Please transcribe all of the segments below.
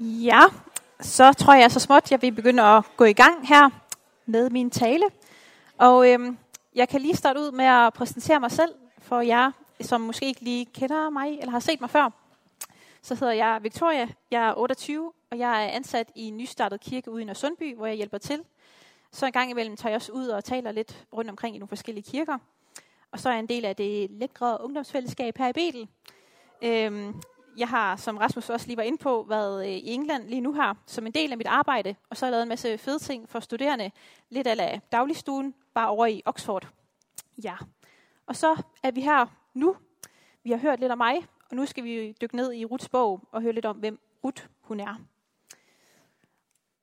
Ja, så tror jeg så småt, jeg vil begynde at gå i gang her med min tale. Og øhm, jeg kan lige starte ud med at præsentere mig selv for jer, som måske ikke lige kender mig eller har set mig før. Så hedder jeg Victoria, jeg er 28, og jeg er ansat i en nystartet kirke ude i Sundby, hvor jeg hjælper til. Så en gang imellem tager jeg også ud og taler lidt rundt omkring i nogle forskellige kirker. Og så er jeg en del af det lækre ungdomsfællesskab her i Betel. Øhm, jeg har, som Rasmus også lige var inde på, været øh, i England lige nu her, som en del af mit arbejde, og så har jeg lavet en masse fede ting for studerende, lidt af dagligstuen, bare over i Oxford. Ja, og så er vi her nu. Vi har hørt lidt om mig, og nu skal vi dykke ned i Ruths bog og høre lidt om, hvem Ruth hun er.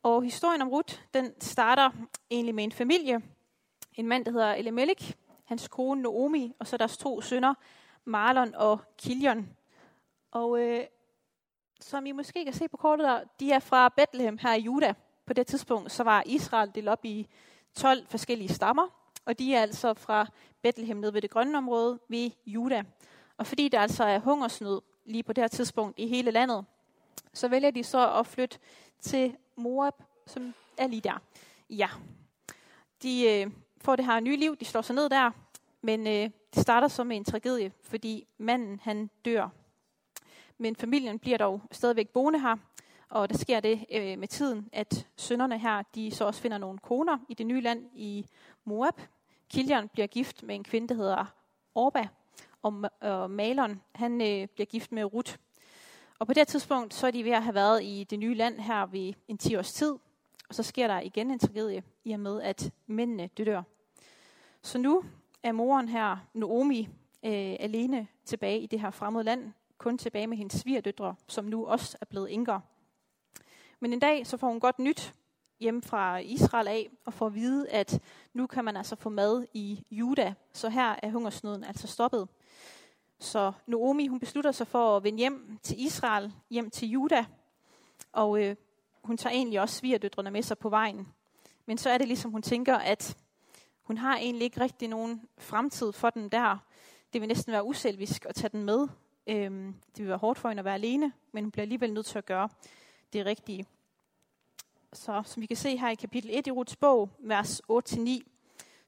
Og historien om Ruth, den starter egentlig med en familie. En mand, der hedder Elimelech, hans kone Naomi, og så deres to sønner, Marlon og Kilion. Og øh, som I måske kan se på kortet der, de er fra Bethlehem her i Juda. På det tidspunkt så var Israel delt op i 12 forskellige stammer, og de er altså fra Bethlehem ned ved det grønne område ved Juda. Og fordi der altså er hungersnød lige på det her tidspunkt i hele landet, så vælger de så at flytte til Moab, som er lige der. Ja, de øh, får det her nye liv, de slår sig ned der, men øh, det starter så med en tragedie, fordi manden han dør men familien bliver dog stadigvæk boende her, og der sker det øh, med tiden, at sønnerne her, de så også finder nogle koner i det nye land i Moab. Kilian bliver gift med en kvinde, der hedder Orba, og, og maleren, han øh, bliver gift med Ruth. Og på det tidspunkt, så er de ved at have været i det nye land her ved en 10 års tid, og så sker der igen en tragedie i og med, at mændene dør. Så nu er moren her, Naomi, øh, alene tilbage i det her fremmede land, kun tilbage med hendes svigerdøtre, som nu også er blevet enker. Men en dag så får hun godt nyt hjem fra Israel af, og får at vide, at nu kan man altså få mad i Juda, så her er hungersnøden altså stoppet. Så Naomi hun beslutter sig for at vende hjem til Israel, hjem til Juda, og øh, hun tager egentlig også svigerdøtrene med sig på vejen. Men så er det ligesom, hun tænker, at hun har egentlig ikke rigtig nogen fremtid for den der. Det vil næsten være uselvisk at tage den med, Øhm, det vil være hårdt for hende at være alene, men hun bliver alligevel nødt til at gøre det rigtige. Så som vi kan se her i kapitel 1 i Ruths bog, vers 8-9,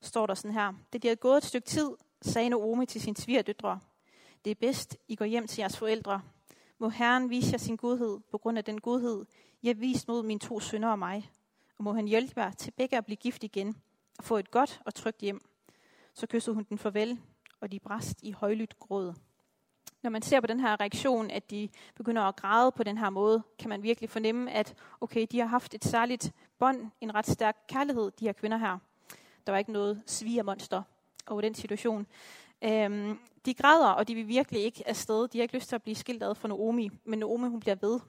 står der sådan her. Det de havde gået et stykke tid, sagde Naomi til sin svigerdøtre. Det er bedst, I går hjem til jeres forældre. Må Herren vise jer sin godhed på grund af den godhed, I har vist mod mine to sønner og mig. Og må han hjælpe jer til begge at blive gift igen og få et godt og trygt hjem. Så kyssede hun den farvel, og de brast i højlydt gråd når man ser på den her reaktion, at de begynder at græde på den her måde, kan man virkelig fornemme, at okay, de har haft et særligt bånd, en ret stærk kærlighed, de her kvinder her. Der var ikke noget svigermonster over den situation. Øhm, de græder, og de vil virkelig ikke afsted. De har ikke lyst til at blive skilt ad fra Naomi, men Naomi hun bliver ved.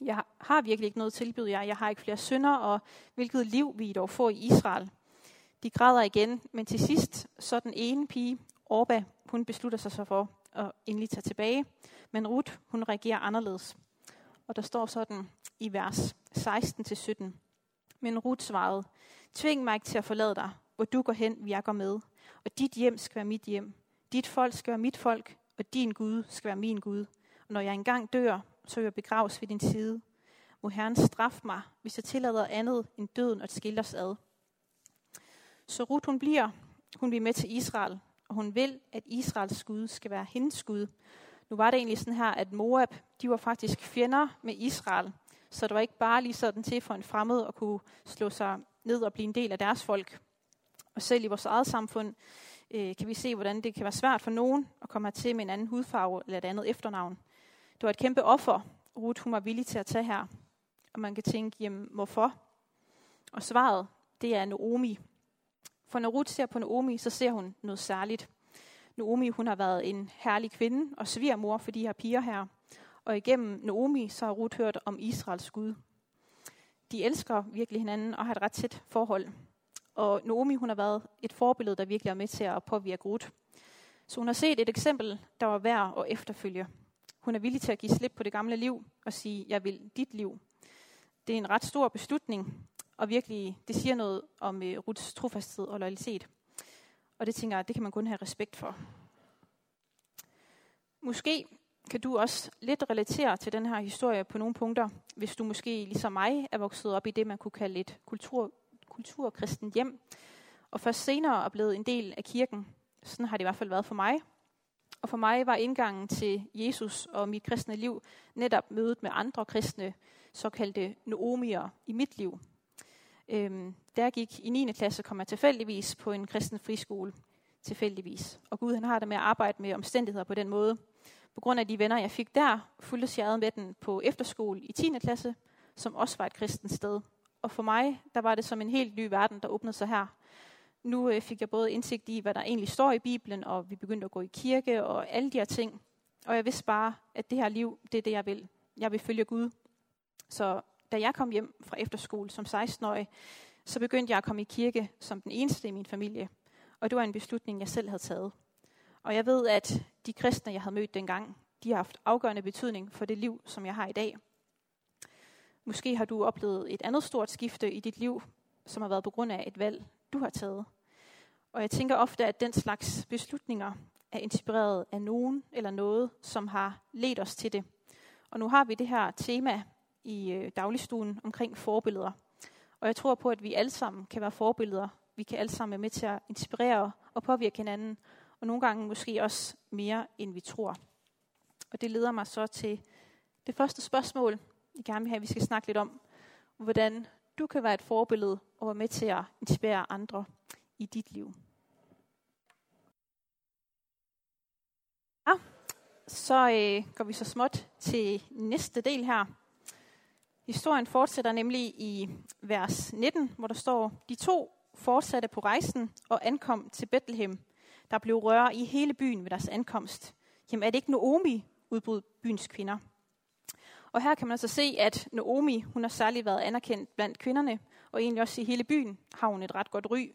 Jeg har virkelig ikke noget tilbud jer. Jeg har ikke flere sønner, og hvilket liv vi dog får i Israel. De græder igen, men til sidst, så den ene pige, Orba, hun beslutter sig så for, og endelig tage tilbage. Men Ruth, hun reagerer anderledes. Og der står sådan i vers 16-17. Men Ruth svarede, tving mig ikke til at forlade dig, hvor du går hen, vi jeg går med. Og dit hjem skal være mit hjem. Dit folk skal være mit folk, og din Gud skal være min Gud. Og når jeg engang dør, så vil jeg begraves ved din side. Må Herren straffe mig, hvis jeg tillader andet end døden at skille os ad. Så Ruth hun bliver, hun bliver med til Israel, og hun vil, at Israels Gud skal være hendes Gud. Nu var det egentlig sådan her, at Moab, de var faktisk fjender med Israel, så det var ikke bare lige sådan til for en fremmed at kunne slå sig ned og blive en del af deres folk. Og selv i vores eget samfund øh, kan vi se, hvordan det kan være svært for nogen at komme hertil med en anden hudfarve eller et andet efternavn. Det var et kæmpe offer, Ruth hun var villig til at tage her. Og man kan tænke, jamen hvorfor? Og svaret, det er Naomi. For når Ruth ser på Naomi, så ser hun noget særligt. Naomi hun har været en herlig kvinde og svigermor for de her piger her. Og igennem Naomi så har Ruth hørt om Israels Gud. De elsker virkelig hinanden og har et ret tæt forhold. Og Naomi hun har været et forbillede, der virkelig er med til at påvirke Ruth. Så hun har set et eksempel, der var værd at efterfølge. Hun er villig til at give slip på det gamle liv og sige, jeg vil dit liv. Det er en ret stor beslutning, og virkelig, det siger noget om øh, Ruths trofasthed og loyalitet. Og det tænker jeg, det kan man kun have respekt for. Måske kan du også lidt relatere til den her historie på nogle punkter, hvis du måske ligesom mig er vokset op i det, man kunne kalde et kultur, kulturkristen hjem, og først senere er blevet en del af kirken. Sådan har det i hvert fald været for mig. Og for mig var indgangen til Jesus og mit kristne liv netop mødet med andre kristne, såkaldte noomier i mit liv. Øhm, da jeg gik i 9. klasse, kom jeg tilfældigvis på en kristen friskole. Tilfældigvis. Og Gud han har det med at arbejde med omstændigheder på den måde. På grund af de venner, jeg fik der, fulgte jeg med den på efterskole i 10. klasse, som også var et kristent sted. Og for mig, der var det som en helt ny verden, der åbnede sig her. Nu øh, fik jeg både indsigt i, hvad der egentlig står i Bibelen, og vi begyndte at gå i kirke og alle de her ting. Og jeg vidste bare, at det her liv, det er det, jeg vil. Jeg vil følge Gud. Så da jeg kom hjem fra efterskole som 16-årig, så begyndte jeg at komme i kirke som den eneste i min familie. Og det var en beslutning, jeg selv havde taget. Og jeg ved, at de kristne, jeg havde mødt dengang, de har haft afgørende betydning for det liv, som jeg har i dag. Måske har du oplevet et andet stort skifte i dit liv, som har været på grund af et valg, du har taget. Og jeg tænker ofte, at den slags beslutninger er inspireret af nogen eller noget, som har ledt os til det. Og nu har vi det her tema i øh, dagligstuen omkring forbilleder. Og jeg tror på, at vi alle sammen kan være forbilleder. Vi kan alle sammen være med til at inspirere og påvirke hinanden, og nogle gange måske også mere, end vi tror. Og det leder mig så til det første spørgsmål, jeg gerne vil have, at vi skal snakke lidt om, hvordan du kan være et forbillede og være med til at inspirere andre i dit liv. Ja, så øh, går vi så småt til næste del her. Historien fortsætter nemlig i vers 19, hvor der står, De to fortsatte på rejsen og ankom til Bethlehem. Der blev røre i hele byen ved deres ankomst. Jamen er det ikke Naomi, udbrød byens kvinder. Og her kan man altså se, at Naomi, hun har særligt været anerkendt blandt kvinderne, og egentlig også i hele byen har hun et ret godt ry.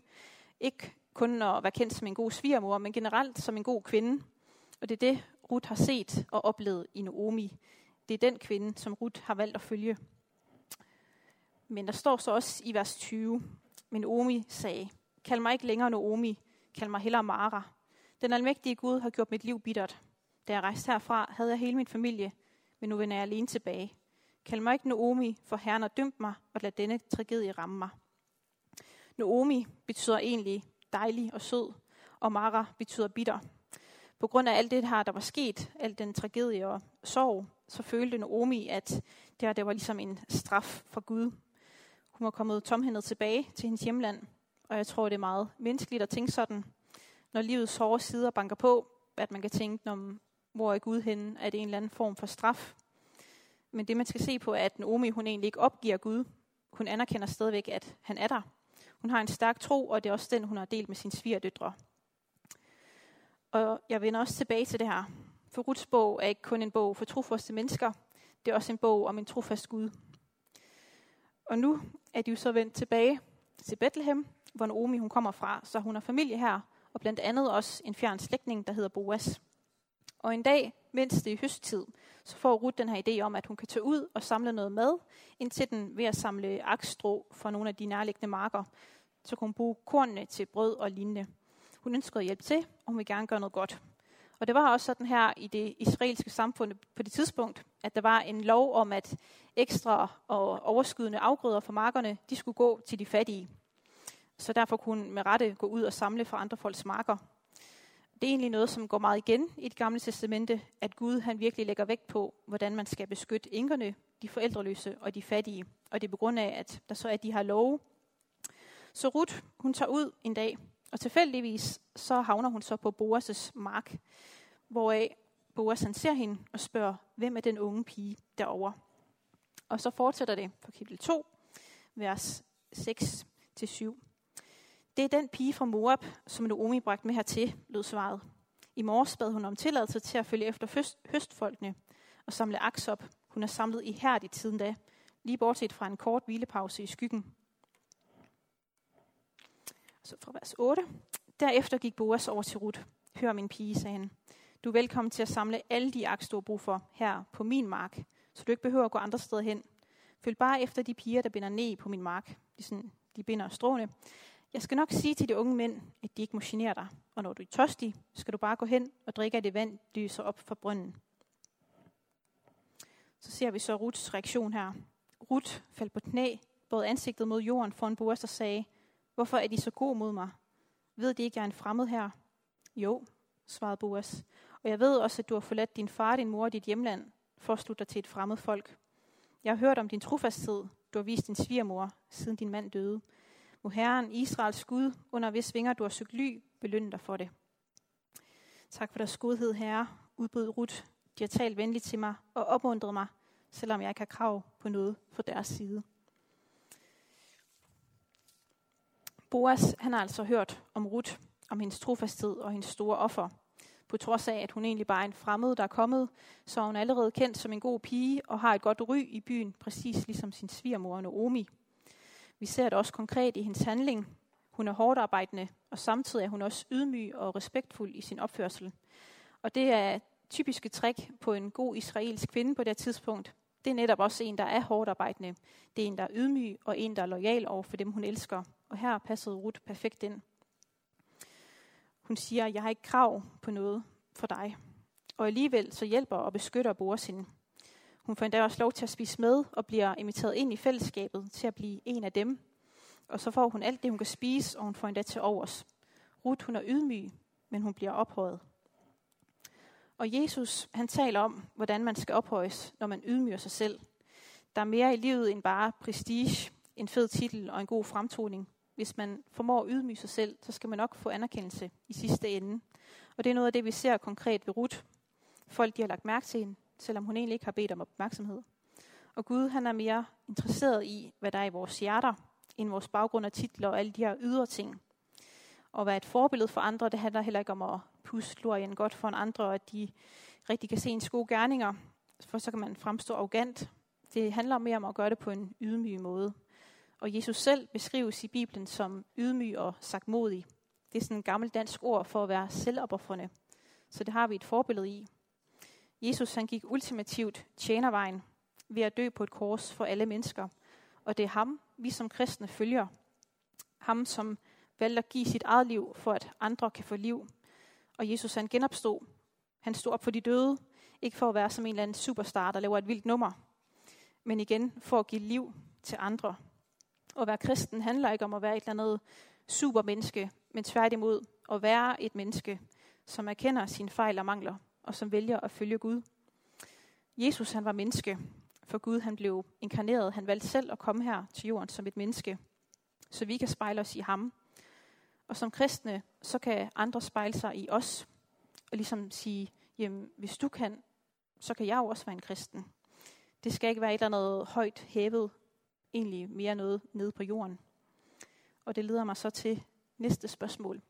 Ikke kun at være kendt som en god svigermor, men generelt som en god kvinde. Og det er det, Ruth har set og oplevet i Naomi. Det er den kvinde, som Ruth har valgt at følge. Men der står så også i vers 20, men Omi sagde, kald mig ikke længere Naomi, kald mig hellere Mara. Den almægtige Gud har gjort mit liv bittert. Da jeg rejste herfra, havde jeg hele min familie, men nu vender jeg alene tilbage. Kald mig ikke Naomi, for Herren har dømt mig, og lad denne tragedie ramme mig. Naomi betyder egentlig dejlig og sød, og Mara betyder bitter. På grund af alt det her, der var sket, al den tragedie og sorg, så følte Naomi, at det her det var ligesom en straf for Gud. Hun var kommet tomhændet tilbage til hendes hjemland, og jeg tror, det er meget menneskeligt at tænke sådan, når livets hårde sider banker på, at man kan tænke, når, hvor er Gud henne? Er det en eller anden form for straf? Men det man skal se på er, at Naomi hun egentlig ikke opgiver Gud. Hun anerkender stadigvæk, at han er der. Hun har en stærk tro, og det er også den, hun har delt med sine svigerdøtre. Og jeg vender også tilbage til det her. For Ruths bog er ikke kun en bog for trofaste mennesker. Det er også en bog om en trofast Gud. Og nu er de jo så vendt tilbage til Bethlehem, hvor Naomi hun kommer fra, så hun har familie her, og blandt andet også en fjern slægtning, der hedder Boas. Og en dag, mens det er høsttid, så får Ruth den her idé om, at hun kan tage ud og samle noget mad, indtil den ved at samle akstrå fra nogle af de nærliggende marker. Så kan hun bruge kornene til brød og lignende. Hun ønsker at hjælpe til, og hun vil gerne gøre noget godt. Og det var også sådan her i det israelske samfund på det tidspunkt, at der var en lov om, at ekstra og overskydende afgrøder fra markerne, de skulle gå til de fattige. Så derfor kunne hun med rette gå ud og samle fra andre folks marker. Det er egentlig noget, som går meget igen i det gamle testamente, at Gud han virkelig lægger vægt på, hvordan man skal beskytte enkerne, de forældreløse og de fattige. Og det er på grund af, at der så er de her love. Så Ruth, hun tager ud en dag, og tilfældigvis så havner hun så på Boas' mark, hvoraf Boas han ser hende og spørger, hvem er den unge pige derovre? Og så fortsætter det på kapitel 2, vers 6-7. Det er den pige fra Moab, som Naomi bragte med hertil, lød svaret. I morges bad hun om tilladelse til at følge efter høst, høstfolkene og samle aks op. Hun er samlet i ihærdigt siden da, lige bortset fra en kort hvilepause i skyggen. Så fra vers 8. Derefter gik Boas over til Ruth. Hør min pige, sagde han. Du er velkommen til at samle alle de aks, du har brug for her på min mark, så du ikke behøver at gå andre steder hen. Følg bare efter de piger, der binder ned på min mark. De, sådan, de binder stråene. Jeg skal nok sige til de unge mænd, at de ikke må genere dig. Og når du er tørstig, skal du bare gå hen og drikke af det vand, lyser op fra brønden. Så ser vi så Ruths reaktion her. Ruth faldt på knæ, både ansigtet mod jorden foran Boas og sagde, Hvorfor er de så gode mod mig? Ved de ikke, jeg er en fremmed her? Jo, svarede Boas. Og jeg ved også, at du har forladt din far, din mor og dit hjemland for at slutte dig til et fremmed folk. Jeg har hørt om din trofasthed. Du har vist din svigermor, siden din mand døde. Må Herren, Israels Gud, under hvis vinger du har søgt ly, belønne dig for det. Tak for deres godhed, Herre, udbød Ruth. De har talt venligt til mig og opmuntret mig, selvom jeg ikke har krav på noget fra deres side. Boas, han har altså hørt om Ruth, om hendes trofasthed og hendes store offer. På trods af, at hun egentlig bare er en fremmed, der er kommet, så er hun allerede kendt som en god pige og har et godt ry i byen, præcis ligesom sin svigermor Naomi. Vi ser det også konkret i hendes handling. Hun er hårdt arbejdende, og samtidig er hun også ydmyg og respektfuld i sin opførsel. Og det er typiske træk på en god israelsk kvinde på det tidspunkt. Det er netop også en, der er hårdt arbejdende. Det er en, der er ydmyg, og en, der er lojal over for dem, hun elsker. Og her passede Ruth perfekt ind. Hun siger, jeg har ikke krav på noget for dig. Og alligevel så hjælper og beskytter Boas hende. Hun får endda også lov til at spise med og bliver inviteret ind i fællesskabet til at blive en af dem. Og så får hun alt det, hun kan spise, og hun får endda til overs. Ruth, hun er ydmyg, men hun bliver ophøjet. Og Jesus, han taler om, hvordan man skal ophøjes, når man ydmyger sig selv. Der er mere i livet end bare prestige, en fed titel og en god fremtoning. Hvis man formår at ydmyge sig selv, så skal man nok få anerkendelse i sidste ende. Og det er noget af det, vi ser konkret ved Ruth. Folk de har lagt mærke til hende, selvom hun egentlig ikke har bedt om opmærksomhed. Og Gud han er mere interesseret i, hvad der er i vores hjerter, end vores baggrund og titler og alle de her ydre ting. Og være et forbillede for andre, det handler heller ikke om at puslorien godt for en andre, og at de rigtig kan se ens gode gerninger, for så kan man fremstå arrogant. Det handler mere om at gøre det på en ydmyg måde. Og Jesus selv beskrives i Bibelen som ydmyg og sagtmodig. Det er sådan et gammelt dansk ord for at være selvopoffrende. Så det har vi et forbillede i. Jesus han gik ultimativt tjenervejen ved at dø på et kors for alle mennesker. Og det er ham, vi som kristne følger. Ham, som valgte at give sit eget liv, for at andre kan få liv. Og Jesus han genopstod. Han stod op for de døde, ikke for at være som en eller anden superstar, der laver et vildt nummer, men igen for at give liv til andre. At være kristen handler ikke om at være et eller andet supermenneske, men tværtimod at være et menneske, som erkender sine fejl og mangler, og som vælger at følge Gud. Jesus han var menneske, for Gud han blev inkarneret. Han valgte selv at komme her til jorden som et menneske, så vi kan spejle os i ham. Og som kristne, så kan andre spejle sig i os, og ligesom sige, jamen hvis du kan, så kan jeg jo også være en kristen. Det skal ikke være et eller andet højt hævet, egentlig mere noget nede på jorden. Og det leder mig så til næste spørgsmål,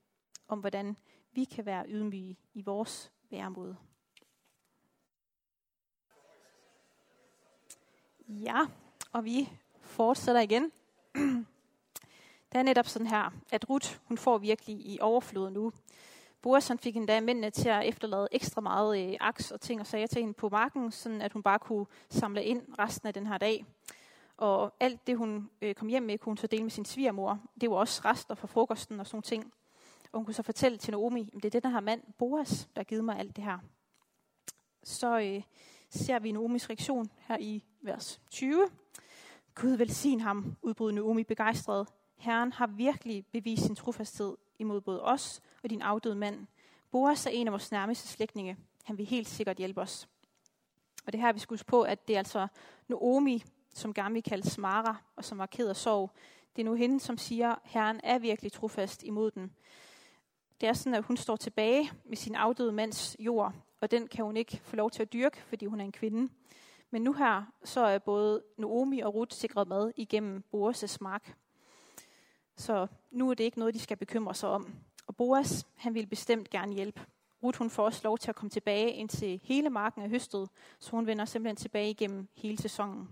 om hvordan vi kan være ydmyge i vores væremåde. Ja, og vi fortsætter igen. Det er netop sådan her, at Ruth, hun får virkelig i overflod nu. Boas han fik endda mændene til at efterlade ekstra meget øh, aks og ting og sager til hende på marken, sådan at hun bare kunne samle ind resten af den her dag. Og alt det, hun øh, kom hjem med, kunne hun så dele med sin svigermor. Det var også rester fra frokosten og sådan ting. Og hun kunne så fortælle til Naomi, at det er den her mand, Boas, der har givet mig alt det her. Så øh, ser vi Naomis reaktion her i vers 20. Gud velsign ham, udbrød Naomi begejstret. Herren har virkelig bevist sin trofasthed imod både os og din afdøde mand. Boas er en af vores nærmeste slægtninge. Han vil helt sikkert hjælpe os. Og det her vi skal huske på, at det er altså Naomi, som gerne kaldes Mara, og som var ked af sorg. Det er nu hende, som siger, Herren er virkelig trofast imod den. Det er sådan, at hun står tilbage med sin afdøde mands jord, og den kan hun ikke få lov til at dyrke, fordi hun er en kvinde. Men nu her, så er både Naomi og Ruth sikret mad igennem Boas' mark. Så nu er det ikke noget, de skal bekymre sig om. Og Boas, han vil bestemt gerne hjælpe. Ruth, hun får også lov til at komme tilbage, indtil hele marken er høstet, så hun vender simpelthen tilbage igennem hele sæsonen.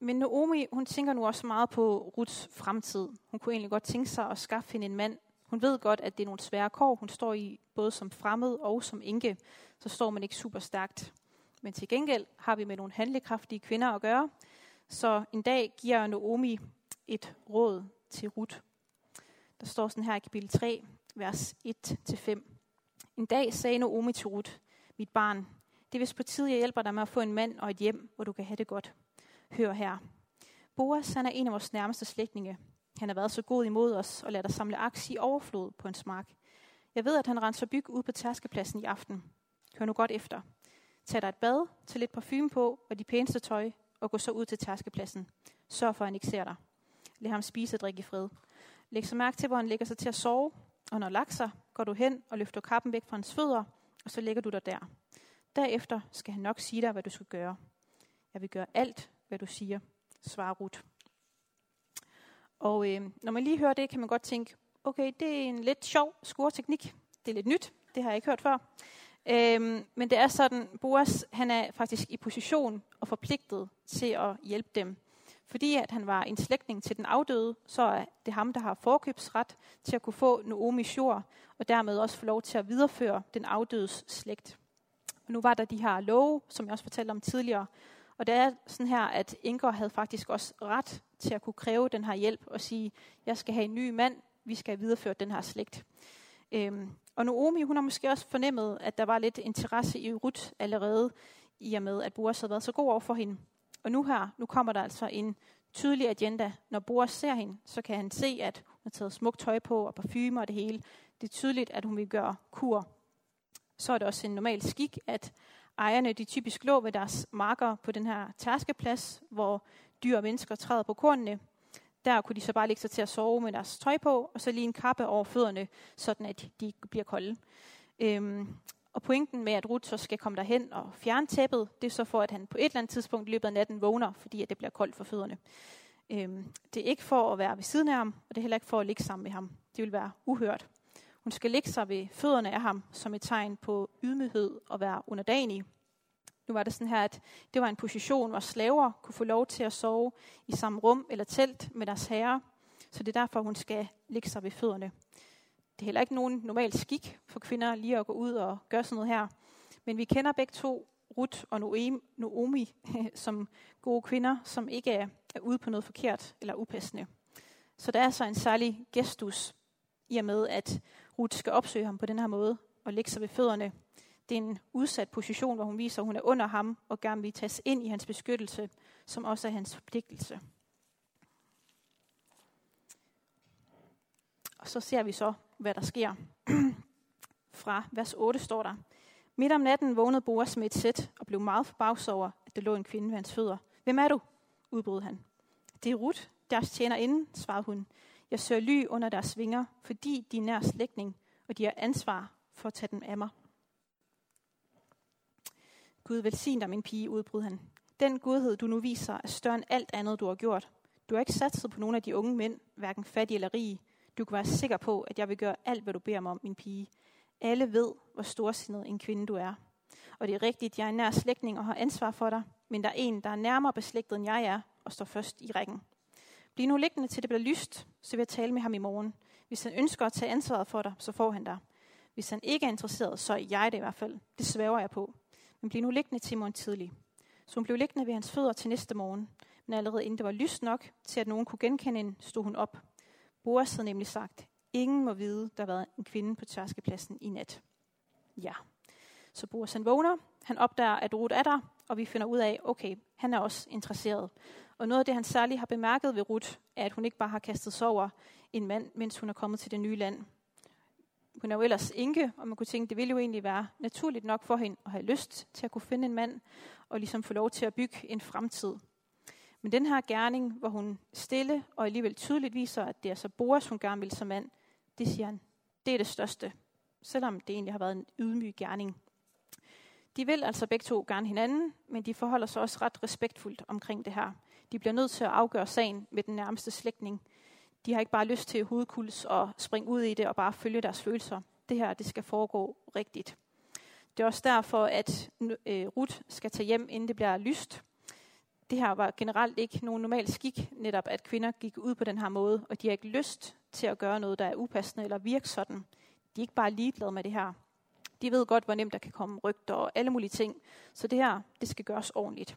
Men Naomi, hun tænker nu også meget på Ruths fremtid. Hun kunne egentlig godt tænke sig at skaffe hende en mand. Hun ved godt, at det er nogle svære kår, hun står i, både som fremmed og som enke. Så står man ikke super stærkt. Men til gengæld har vi med nogle handlekraftige kvinder at gøre. Så en dag giver Naomi et råd til Ruth. Der står sådan her i kapitel 3, vers 1-5. En dag sagde Naomi til Ruth, mit barn, Det er vist på tide, jeg hjælper dig med at få en mand og et hjem, hvor du kan have det godt. Hør her. Boas, han er en af vores nærmeste slægtninge. Han har været så god imod os og lader os samle aks i overflod på en mark. Jeg ved, at han renser byg ud på tærskepladsen i aften. Hør nu godt efter. Tag dig et bad, tag lidt parfume på og de pæneste tøj, og gå så ud til tærskepladsen. Sørg for, at han ikke ser dig. Lad ham spise og drikke i fred. Læg så mærke til, hvor han lægger sig til at sove, og når lagt sig, går du hen og løfter kappen væk fra hans fødder, og så lægger du dig der. Derefter skal han nok sige dig, hvad du skal gøre. Jeg vil gøre alt, hvad du siger, svarer Ruth. Og øh, når man lige hører det, kan man godt tænke, okay, det er en lidt sjov scoreteknik. Det er lidt nyt, det har jeg ikke hørt før. Øhm, men det er sådan, Boas han er faktisk i position og forpligtet til at hjælpe dem. Fordi at han var en slægtning til den afdøde, så er det ham, der har forkøbsret til at kunne få Noomis jord, og dermed også få lov til at videreføre den afdødes slægt. Og nu var der de her love, som jeg også fortalte om tidligere, og det er sådan her, at Inger havde faktisk også ret til at kunne kræve den her hjælp og sige, jeg skal have en ny mand, vi skal videreføre den her slægt. Øhm, og Naomi, hun har måske også fornemmet, at der var lidt interesse i Ruth allerede, i og med, at Boas havde været så god over for hende. Og nu her, nu kommer der altså en tydelig agenda. Når Boris ser hende, så kan han se, at hun har taget smukt tøj på og parfume og det hele. Det er tydeligt, at hun vil gøre kur. Så er det også en normal skik, at ejerne de typisk lå ved deres marker på den her tærskeplads, hvor dyr og mennesker træder på kornene. Der kunne de så bare lægge sig til at sove med deres tøj på, og så lige en kappe over fødderne, sådan at de bliver kolde. Øhm, og pointen med, at Ruth så skal komme derhen og fjerne tæppet, det er så for, at han på et eller andet tidspunkt i løbet af natten vågner, fordi at det bliver koldt for fødderne. Øhm, det er ikke for at være ved siden af ham, og det er heller ikke for at ligge sammen med ham. Det vil være uhørt. Hun skal ligge sig ved fødderne af ham som et tegn på ydmyghed og være underdanig. Nu var det sådan her, at det var en position, hvor slaver kunne få lov til at sove i samme rum eller telt med deres herre. Så det er derfor, hun skal ligge sig ved fødderne. Det er heller ikke nogen normal skik for kvinder lige at gå ud og gøre sådan noget her. Men vi kender begge to, Ruth og Noomi, som gode kvinder, som ikke er, er ude på noget forkert eller upassende. Så der er så en særlig gestus i og med, at Ruth skal opsøge ham på den her måde og lægge sig ved fødderne det er en udsat position, hvor hun viser, at hun er under ham og gerne vil tages ind i hans beskyttelse, som også er hans forpligtelse. Og så ser vi så, hvad der sker. Fra vers 8 står der, Midt om natten vågnede Boas med et sæt og blev meget forbavset over, at der lå en kvinde ved hans fødder. Hvem er du? udbrød han. Det er Ruth, deres tjener inden, svarede hun. Jeg søger ly under deres vinger, fordi de er nær slægtning, og de har ansvar for at tage dem af mig. Gud velsign dig, min pige, udbrød han. Den godhed, du nu viser, er større end alt andet, du har gjort. Du har ikke satset på nogen af de unge mænd, hverken fattige eller rige. Du kan være sikker på, at jeg vil gøre alt, hvad du beder mig om, min pige. Alle ved, hvor storsindet en kvinde du er. Og det er rigtigt, jeg er nær slægtning og har ansvar for dig, men der er en, der er nærmere beslægtet, end jeg er, og står først i rækken. Bliv nu liggende til det bliver lyst, så vil jeg tale med ham i morgen. Hvis han ønsker at tage ansvaret for dig, så får han dig. Hvis han ikke er interesseret, så er jeg det i hvert fald. Det svæver jeg på men bliv nu liggende til morgen tidlig. Så hun blev liggende ved hans fødder til næste morgen, men allerede inden det var lyst nok til, at nogen kunne genkende hende, stod hun op. Boas havde nemlig sagt, ingen må vide, der har været en kvinde på tærskepladsen i nat. Ja. Så Boas han vågner, han opdager, at Ruth er der, og vi finder ud af, okay, han er også interesseret. Og noget af det, han særligt har bemærket ved Ruth, er, at hun ikke bare har kastet sig over en mand, mens hun er kommet til det nye land. Hun er jo ellers enke, og man kunne tænke, det ville jo egentlig være naturligt nok for hende at have lyst til at kunne finde en mand, og ligesom få lov til at bygge en fremtid. Men den her gerning, hvor hun stille og alligevel tydeligt viser, at det er så Boas, hun gerne vil som mand, det siger han, det er det største, selvom det egentlig har været en ydmyg gerning. De vil altså begge to gerne hinanden, men de forholder sig også ret respektfuldt omkring det her. De bliver nødt til at afgøre sagen med den nærmeste slægtning, de har ikke bare lyst til hovedkuls og springe ud i det og bare følge deres følelser. Det her, det skal foregå rigtigt. Det er også derfor, at øh, Ruth skal tage hjem, inden det bliver lyst. Det her var generelt ikke nogen normal skik, netop at kvinder gik ud på den her måde, og de har ikke lyst til at gøre noget, der er upassende eller virke sådan. De er ikke bare ligeglade med det her. De ved godt, hvor nemt der kan komme rygter og alle mulige ting. Så det her, det skal gøres ordentligt.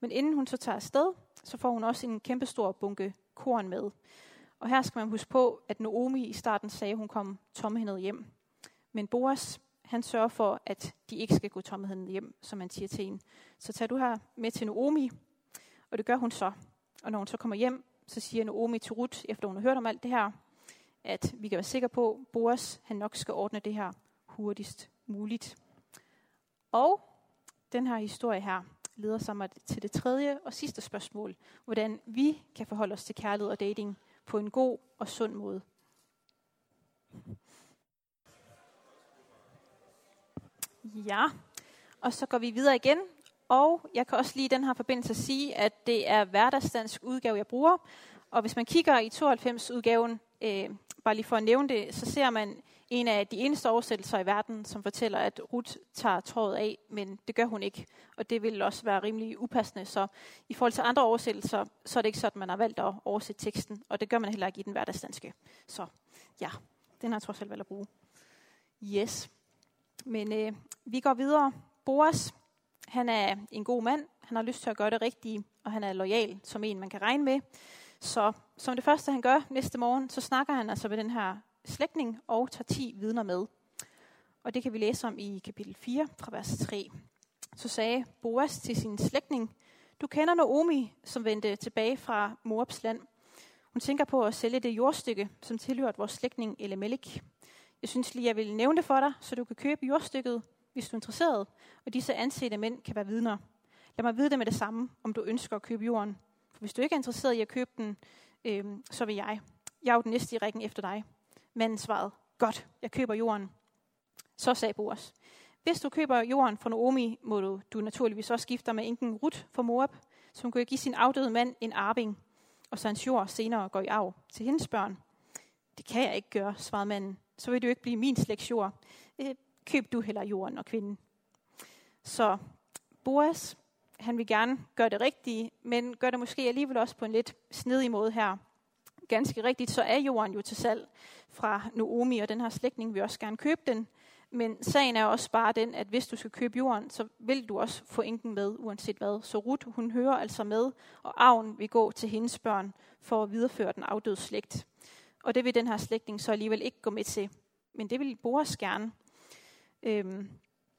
Men inden hun så tager afsted, så får hun også en kæmpestor bunke korn med. Og her skal man huske på, at Naomi i starten sagde, at hun kom tomhændet hjem. Men Boas, han sørger for, at de ikke skal gå tomhændet hjem, som man siger til en. Så tag du her med til Naomi, og det gør hun så. Og når hun så kommer hjem, så siger Naomi til Ruth, efter hun har hørt om alt det her, at vi kan være sikre på, at Boas han nok skal ordne det her hurtigst muligt. Og den her historie her leder sig mig til det tredje og sidste spørgsmål. Hvordan vi kan forholde os til kærlighed og dating på en god og sund måde. Ja, og så går vi videre igen. Og jeg kan også lige i den her forbindelse sige, at det er hverdagsdansk udgave, jeg bruger. Og hvis man kigger i 92-udgaven, øh, bare lige for at nævne det, så ser man en af de eneste oversættelser i verden, som fortæller, at Ruth tager trådet af, men det gør hun ikke. Og det vil også være rimelig upassende. Så i forhold til andre oversættelser, så er det ikke sådan, man har valgt at oversætte teksten, og det gør man heller ikke i den hverdagsdanske. Så ja, den har jeg trods alt valgt at bruge. Yes. Men øh, vi går videre. Boas, han er en god mand. Han har lyst til at gøre det rigtige, og han er lojal som en, man kan regne med. Så som det første, han gør næste morgen, så snakker han altså med den her slægtning og tager 10 vidner med. Og det kan vi læse om i kapitel 4 fra vers 3. Så sagde Boas til sin slægtning, du kender Naomi, som vendte tilbage fra Moabs land. Hun tænker på at sælge det jordstykke, som tilhørte vores slægtning Elimelech. Jeg synes lige, jeg vil nævne det for dig, så du kan købe jordstykket, hvis du er interesseret, og disse ansete mænd kan være vidner. Lad mig vide det med det samme, om du ønsker at købe jorden. For hvis du ikke er interesseret i at købe den, øh, så vil jeg. Jeg er jo den næste i rækken efter dig. Manden svarede, godt, jeg køber jorden. Så sagde Boas, hvis du køber jorden fra Naomi, må du, du naturligvis også skifte med enken Rut fra Moab, som kan give sin afdøde mand en arving, og så hans jord senere går i arv til hendes børn. Det kan jeg ikke gøre, svarede manden. Så vil det jo ikke blive min slægtsjord. Øh, køb du heller jorden og kvinden. Så Boas, han vil gerne gøre det rigtige, men gør det måske alligevel også på en lidt snedig måde her. Ganske rigtigt, så er jorden jo til salg fra Naomi, og den her slægtning vil også gerne købe den. Men sagen er også bare den, at hvis du skal købe jorden, så vil du også få enken med, uanset hvad. Så Ruth, hun hører altså med, og arven vil gå til hendes børn for at videreføre den afdøde slægt. Og det vil den her slægtning så alligevel ikke gå med til. Men det vil Boas gerne. Øhm,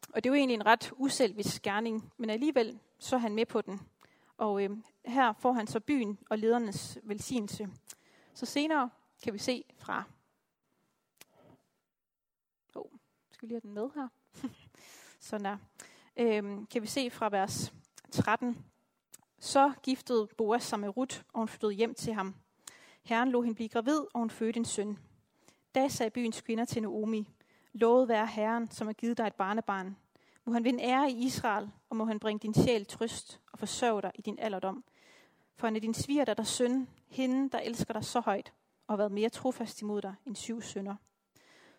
og det er jo egentlig en ret uselvisk gerning, men alligevel så er han med på den. Og øhm, her får han så byen og ledernes velsignelse. Så senere kan vi se fra... Oh, skal vi lige have den med her? Sådan der. Øhm, kan vi se fra vers 13. Så giftede Boas sig med Ruth, og hun flyttede hjem til ham. Herren lå hende blive gravid, og hun fødte en søn. Da sagde byens kvinder til Naomi, Lovet være Herren, som har givet dig et barnebarn. Må han vinde ære i Israel, og må han bringe din sjæl trøst og forsørge dig i din alderdom. For han er din sviger, der søn, hende, der elsker dig så højt, og har været mere trofast imod dig end syv sønner.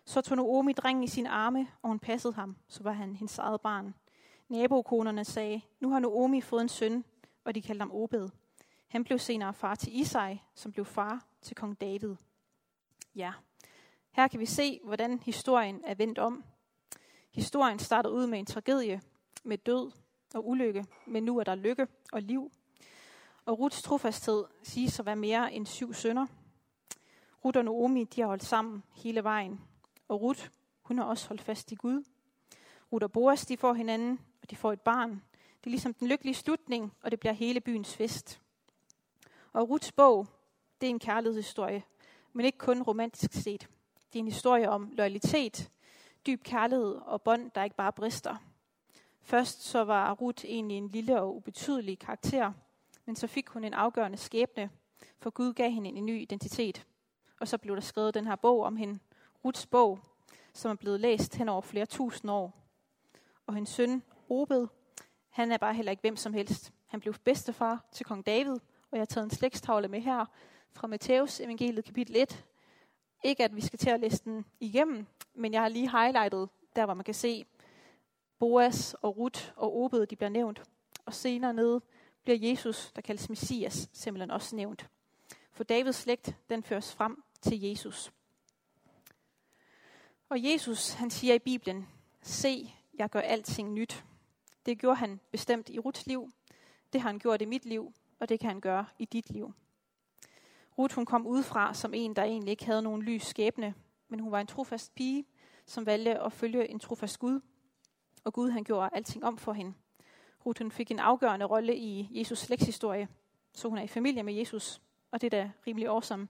Så tog Naomi drengen i sine arme, og hun passede ham, så var han hendes eget barn. Nabokonerne sagde, nu har Naomi fået en søn, og de kaldte ham Obed. Han blev senere far til Isai, som blev far til kong David. Ja, her kan vi se, hvordan historien er vendt om. Historien startede ud med en tragedie, med død og ulykke, men nu er der lykke og liv. Og Ruths trofasthed siges at være mere end syv sønner. Ruth og Naomi, de har holdt sammen hele vejen. Og Ruth, hun har også holdt fast i Gud. Ruth og Boas, de får hinanden, og de får et barn. Det er ligesom den lykkelige slutning, og det bliver hele byens fest. Og Ruths bog, det er en kærlighedshistorie, men ikke kun romantisk set. Det er en historie om loyalitet, dyb kærlighed og bånd, der ikke bare brister. Først så var Ruth egentlig en lille og ubetydelig karakter, men så fik hun en afgørende skæbne, for Gud gav hende en ny identitet. Og så blev der skrevet den her bog om hende, Ruths bog, som er blevet læst hen over flere tusind år. Og hendes søn, Obed, han er bare heller ikke hvem som helst. Han blev bedstefar til kong David, og jeg har taget en slægstavle med her fra Matthæus evangeliet kapitel 1. Ikke at vi skal til at læse den igennem, men jeg har lige highlightet der, hvor man kan se Boas og Ruth og Obed, de bliver nævnt. Og senere nede bliver Jesus, der kaldes Messias, simpelthen også nævnt. For Davids slægt, den føres frem til Jesus. Og Jesus, han siger i Bibelen, se, jeg gør alting nyt. Det gjorde han bestemt i Ruths liv, det har han gjort i mit liv, og det kan han gøre i dit liv. Ruth hun kom udefra som en, der egentlig ikke havde nogen lys skæbne, men hun var en trofast pige, som valgte at følge en trofast Gud. Og Gud han gjorde alting om for hende. Ruth hun fik en afgørende rolle i Jesus slægtshistorie, så hun er i familie med Jesus, og det er da rimelig awesome.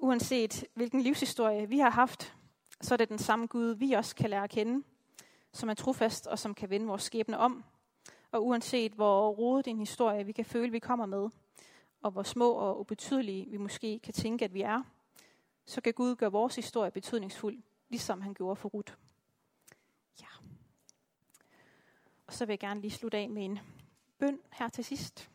Uanset hvilken livshistorie vi har haft, så er det den samme Gud, vi også kan lære at kende, som er trofast og som kan vende vores skæbne om. Og uanset hvor rodet en historie vi kan føle, vi kommer med, og hvor små og ubetydelige vi måske kan tænke, at vi er, så kan Gud gøre vores historie betydningsfuld, ligesom han gjorde for Ruth. Ja. Og så vil jeg gerne lige slutte af med en bøn her til sidst.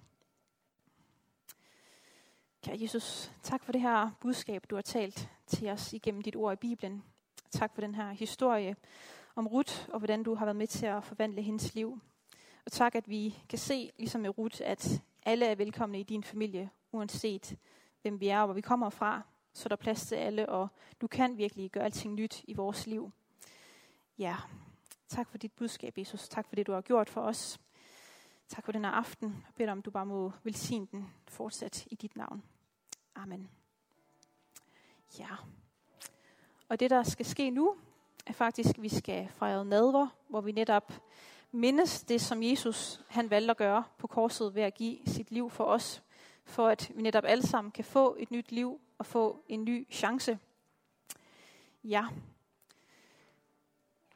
Kære Jesus, tak for det her budskab, du har talt til os igennem dit ord i Bibelen. Tak for den her historie om Ruth, og hvordan du har været med til at forvandle hendes liv. Og tak, at vi kan se, ligesom med Ruth, at alle er velkomne i din familie, uanset hvem vi er og hvor vi kommer fra. Så der er plads til alle, og du kan virkelig gøre alting nyt i vores liv. Ja, tak for dit budskab, Jesus. Tak for det, du har gjort for os. Tak for den her aften. Jeg beder om, du bare må velsigne den fortsat i dit navn. Amen. Ja. Og det, der skal ske nu, er faktisk, at vi skal fejre nadver, hvor vi netop mindes det, som Jesus han valgte at gøre på korset ved at give sit liv for os, for at vi netop alle sammen kan få et nyt liv og få en ny chance. Ja,